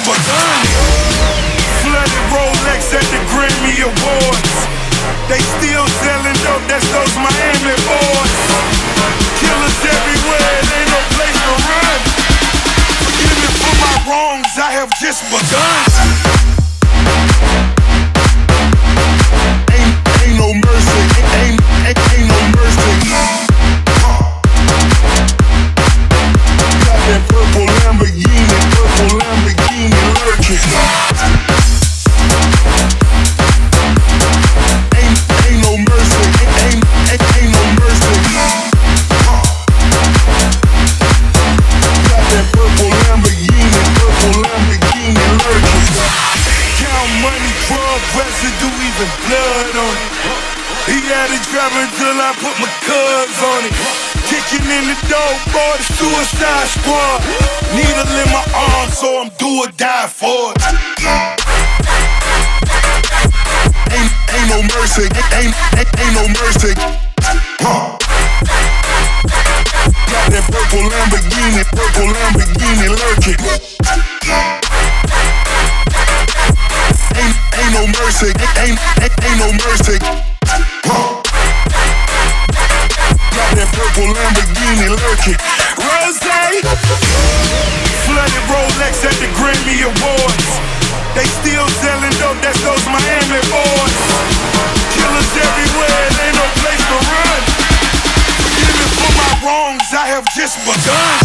begun. Flooded Rolex at the Grammy Awards. They still selling dope, that's those Miami boys. Killers everywhere, it ain't no place to run. Forgive me for my wrongs, I have just begun. Blood on it. He had it driving till I put my cuz on it. Kicking in the door, boy, the suicide squad. Needle in my arm, so I'm do or die for it. Ain't, ain't no mercy, ain't, ain't, ain't no mercy. Huh. Got that purple Lamborghini, purple Lamborghini lurking. Mercy, ain't, ain't, ain't no mercy. Got that purple Lamborghini lurking. Rose, flooded Rolex at the Grammy Awards. They still selling dope, that's those Miami boys. Killers everywhere, ain't no place to run. Forgive me for my wrongs, I have just begun.